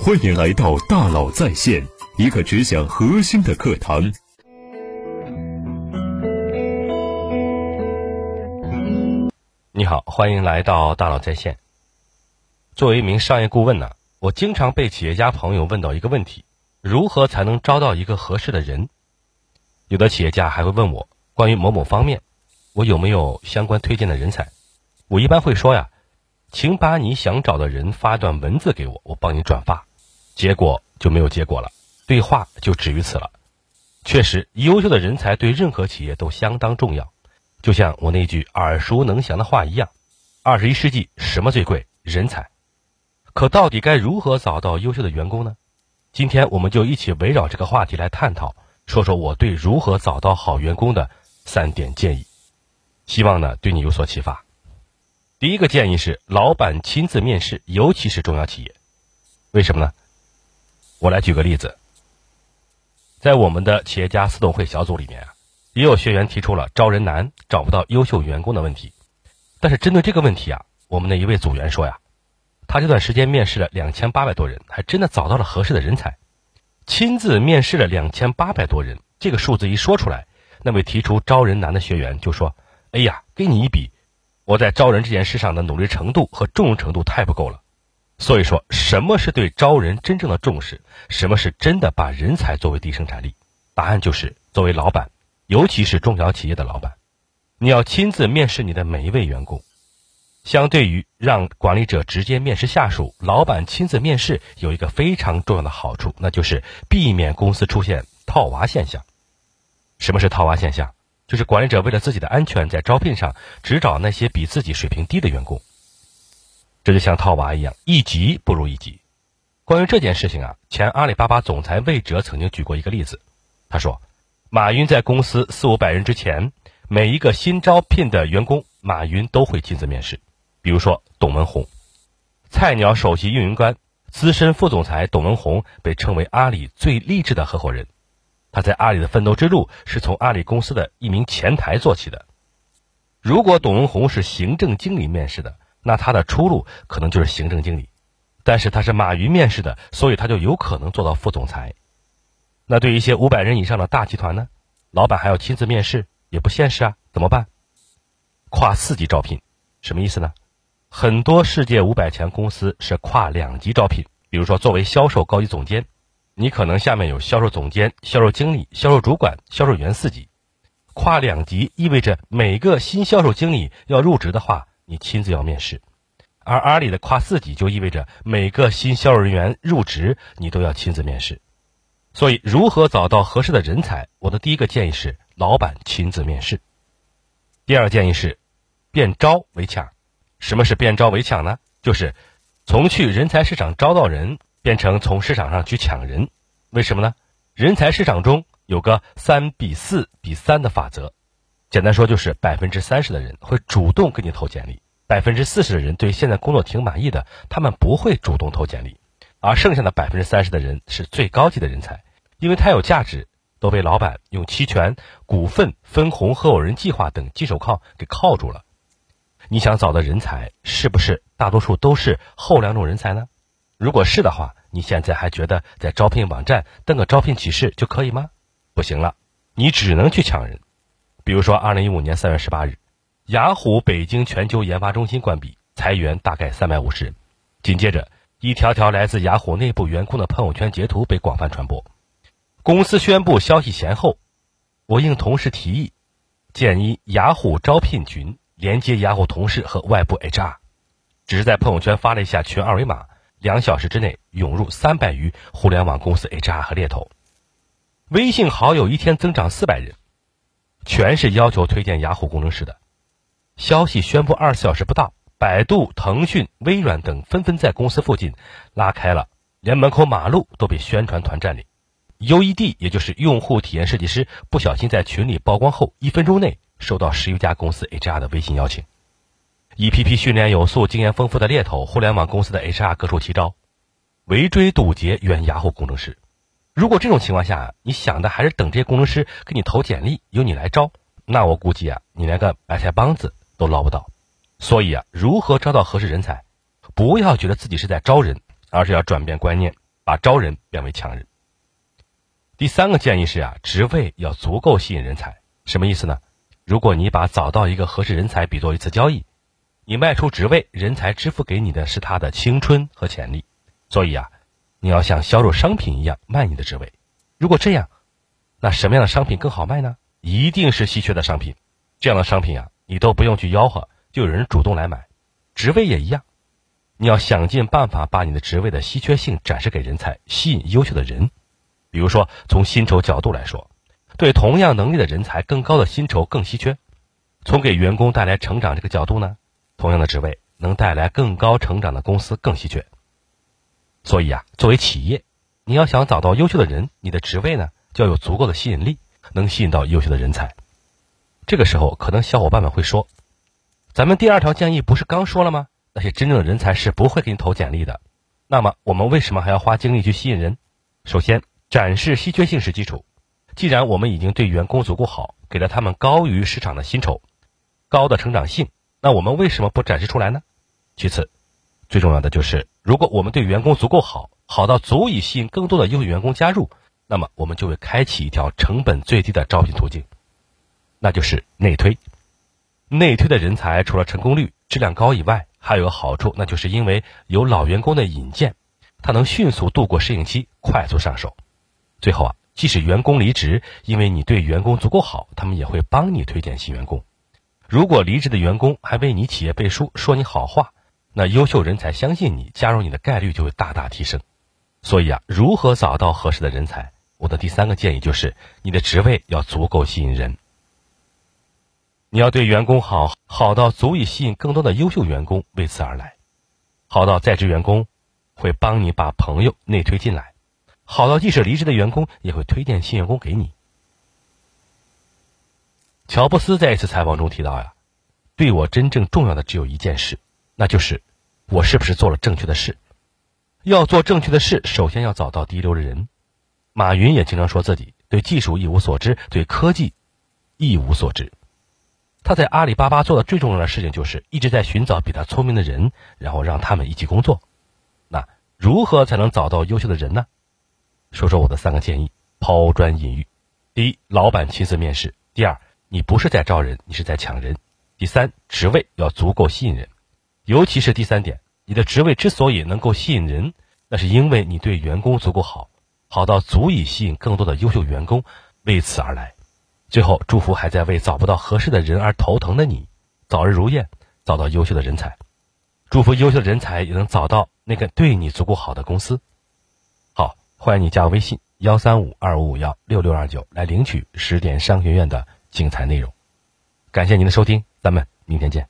欢迎来到大佬在线，一个只讲核心的课堂。你好，欢迎来到大佬在线。作为一名商业顾问呢，我经常被企业家朋友问到一个问题：如何才能招到一个合适的人？有的企业家还会问我关于某某方面，我有没有相关推荐的人才？我一般会说呀。请把你想找的人发段文字给我，我帮你转发。结果就没有结果了，对话就止于此了。确实，优秀的人才对任何企业都相当重要。就像我那句耳熟能详的话一样：二十一世纪什么最贵？人才。可到底该如何找到优秀的员工呢？今天我们就一起围绕这个话题来探讨，说说我对如何找到好员工的三点建议，希望呢对你有所启发。第一个建议是，老板亲自面试，尤其是中小企业。为什么呢？我来举个例子，在我们的企业家私董会小组里面啊，也有学员提出了招人难、找不到优秀员工的问题。但是针对这个问题啊，我们的一位组员说呀，他这段时间面试了两千八百多人，还真的找到了合适的人才。亲自面试了两千八百多人，这个数字一说出来，那位提出招人难的学员就说：“哎呀，跟你一比。”我在招人这件事上的努力程度和重视程度太不够了，所以说，什么是对招人真正的重视？什么是真的把人才作为第一生产力？答案就是作为老板，尤其是中小企业的老板，你要亲自面试你的每一位员工。相对于让管理者直接面试下属，老板亲自面试有一个非常重要的好处，那就是避免公司出现套娃现象。什么是套娃现象？就是管理者为了自己的安全，在招聘上只找那些比自己水平低的员工，这就像套娃一样，一级不如一级。关于这件事情啊，前阿里巴巴总裁魏哲曾经举过一个例子，他说，马云在公司四五百人之前，每一个新招聘的员工，马云都会亲自面试。比如说董文红，菜鸟首席运营官、资深副总裁董文红被称为阿里最励志的合伙人。他在阿里的奋斗之路是从阿里公司的一名前台做起的。如果董文红是行政经理面试的，那他的出路可能就是行政经理。但是他是马云面试的，所以他就有可能做到副总裁。那对于一些五百人以上的大集团呢？老板还要亲自面试，也不现实啊，怎么办？跨四级招聘，什么意思呢？很多世界五百强公司是跨两级招聘，比如说作为销售高级总监。你可能下面有销售总监、销售经理、销售主管、销售员四级，跨两级意味着每个新销售经理要入职的话，你亲自要面试；而阿里的跨四级就意味着每个新销售人员入职，你都要亲自面试。所以，如何找到合适的人才？我的第一个建议是，老板亲自面试。第二个建议是，变招为抢。什么是变招为抢呢？就是从去人才市场招到人。变成从市场上去抢人，为什么呢？人才市场中有个三比四比三的法则，简单说就是百分之三十的人会主动给你投简历，百分之四十的人对现在工作挺满意的，他们不会主动投简历，而剩下的百分之三十的人是最高级的人才，因为他有价值，都被老板用期权、股份、分红、合伙人计划等金手铐给铐住了。你想找的人才是不是大多数都是后两种人才呢？如果是的话，你现在还觉得在招聘网站登个招聘启事就可以吗？不行了，你只能去抢人。比如说，二零一五年三月十八日，雅虎北京全球研发中心关闭，裁员大概三百五十人。紧接着，一条条来自雅虎内部员工的朋友圈截图被广泛传播。公司宣布消息前后，我应同事提议，建议雅虎招聘群连接雅虎同事和外部 HR，只是在朋友圈发了一下群二维码。两小时之内涌入三百余互联网公司 HR 和猎头，微信好友一天增长四百人，全是要求推荐雅虎工程师的。消息宣布二十小时不到，百度、腾讯、微软等纷纷在公司附近拉开了，连门口马路都被宣传团占领。UED 也就是用户体验设计师不小心在群里曝光后，一分钟内收到十余家公司 HR 的微信邀请。一批批训练有素、经验丰富的猎头、互联网公司的 HR 各出奇招，围追堵截原雅虎工程师。如果这种情况下，你想的还是等这些工程师给你投简历，由你来招，那我估计啊，你连个白菜帮子都捞不到。所以啊，如何招到合适人才？不要觉得自己是在招人，而是要转变观念，把招人变为强人。第三个建议是啊，职位要足够吸引人才。什么意思呢？如果你把找到一个合适人才比作一次交易，你卖出职位，人才支付给你的是他的青春和潜力。所以啊，你要像销售商品一样卖你的职位。如果这样，那什么样的商品更好卖呢？一定是稀缺的商品。这样的商品啊，你都不用去吆喝，就有人主动来买。职位也一样，你要想尽办法把你的职位的稀缺性展示给人才，吸引优秀的人。比如说，从薪酬角度来说，对同样能力的人才，更高的薪酬更稀缺；从给员工带来成长这个角度呢，同样的职位能带来更高成长的公司更稀缺。所以啊，作为企业，你要想找到优秀的人，你的职位呢就要有足够的吸引力，能吸引到优秀的人才。这个时候，可能小伙伴们会说。咱们第二条建议不是刚说了吗？那些真正的人才是不会给你投简历的。那么我们为什么还要花精力去吸引人？首先，展示稀缺性是基础。既然我们已经对员工足够好，给了他们高于市场的薪酬、高的成长性，那我们为什么不展示出来呢？其次，最重要的就是，如果我们对员工足够好，好到足以吸引更多的优秀员工加入，那么我们就会开启一条成本最低的招聘途径，那就是内推。内推的人才除了成功率、质量高以外，还有个好处，那就是因为有老员工的引荐，他能迅速度过适应期，快速上手。最后啊，即使员工离职，因为你对员工足够好，他们也会帮你推荐新员工。如果离职的员工还为你企业背书，说你好话，那优秀人才相信你，加入你的概率就会大大提升。所以啊，如何找到合适的人才？我的第三个建议就是，你的职位要足够吸引人。你要对员工好，好到足以吸引更多的优秀员工为此而来，好到在职员工会帮你把朋友内推进来，好到即使离职的员工也会推荐新员工给你。乔布斯在一次采访中提到呀，对我真正重要的只有一件事，那就是我是不是做了正确的事。要做正确的事，首先要找到第一流的人。马云也经常说自己对技术一无所知，对科技一无所知。他在阿里巴巴做的最重要的事情就是一直在寻找比他聪明的人，然后让他们一起工作。那如何才能找到优秀的人呢？说说我的三个建议：抛砖引玉。第一，老板亲自面试；第二，你不是在招人，你是在抢人；第三，职位要足够吸引人。尤其是第三点，你的职位之所以能够吸引人，那是因为你对员工足够好，好到足以吸引更多的优秀员工为此而来。最后，祝福还在为找不到合适的人而头疼的你，早日如愿，找到优秀的人才。祝福优秀的人才也能找到那个对你足够好的公司。好，欢迎你加微信幺三五二五五幺六六二九来领取十点商学院的精彩内容。感谢您的收听，咱们明天见。